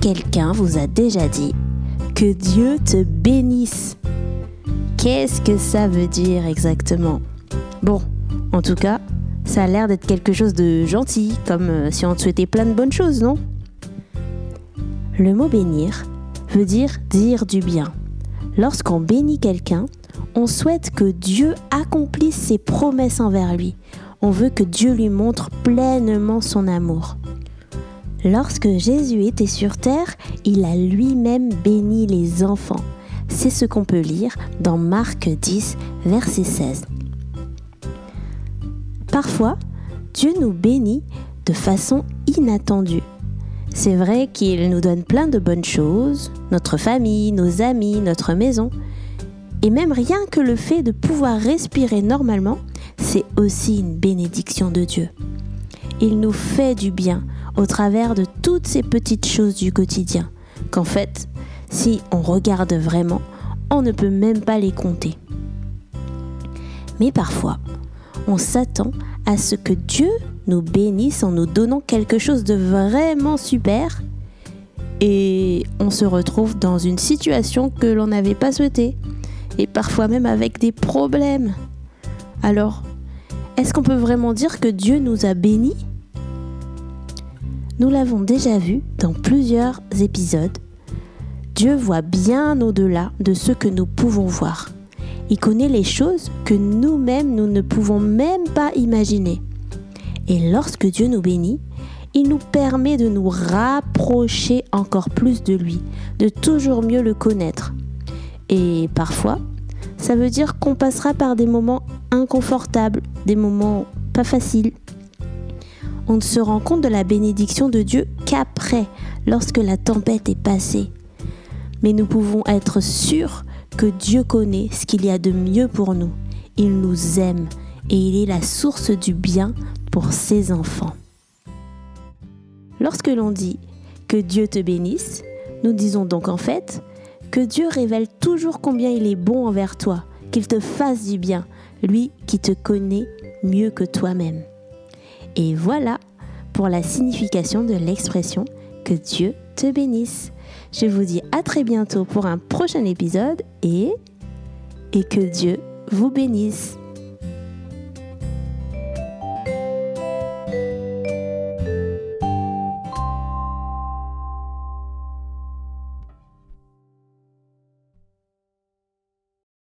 quelqu'un vous a déjà dit que Dieu te bénisse? Qu'est-ce que ça veut dire exactement? Bon, en tout cas, ça a l'air d'être quelque chose de gentil, comme euh, si on te souhaitait plein de bonnes choses, non? Le mot bénir veut dire dire du bien. Lorsqu'on bénit quelqu'un, on souhaite que Dieu accomplisse ses promesses envers lui. On veut que Dieu lui montre pleinement son amour. Lorsque Jésus était sur terre, il a lui-même béni les enfants. C'est ce qu'on peut lire dans Marc 10, verset 16. Parfois, Dieu nous bénit de façon inattendue. C'est vrai qu'il nous donne plein de bonnes choses, notre famille, nos amis, notre maison. Et même rien que le fait de pouvoir respirer normalement, c'est aussi une bénédiction de Dieu. Il nous fait du bien au travers de toutes ces petites choses du quotidien, qu'en fait, si on regarde vraiment, on ne peut même pas les compter. Mais parfois, on s'attend à ce que Dieu nous bénisse en nous donnant quelque chose de vraiment super et on se retrouve dans une situation que l'on n'avait pas souhaitée et parfois même avec des problèmes. Alors, est-ce qu'on peut vraiment dire que Dieu nous a bénis? Nous l'avons déjà vu dans plusieurs épisodes. Dieu voit bien au-delà de ce que nous pouvons voir. Il connaît les choses que nous-mêmes nous ne pouvons même pas imaginer. Et lorsque Dieu nous bénit, il nous permet de nous rapprocher encore plus de lui, de toujours mieux le connaître. Et parfois, ça veut dire qu'on passera par des moments inconfortables, des moments pas faciles. On ne se rend compte de la bénédiction de Dieu qu'après, lorsque la tempête est passée. Mais nous pouvons être sûrs que Dieu connaît ce qu'il y a de mieux pour nous. Il nous aime et il est la source du bien pour ses enfants. Lorsque l'on dit que Dieu te bénisse, nous disons donc en fait que Dieu révèle toujours combien il est bon envers toi, qu'il te fasse du bien, lui qui te connaît mieux que toi-même. Et voilà pour la signification de l'expression que Dieu te bénisse. Je vous dis à très bientôt pour un prochain épisode et, et que Dieu vous bénisse.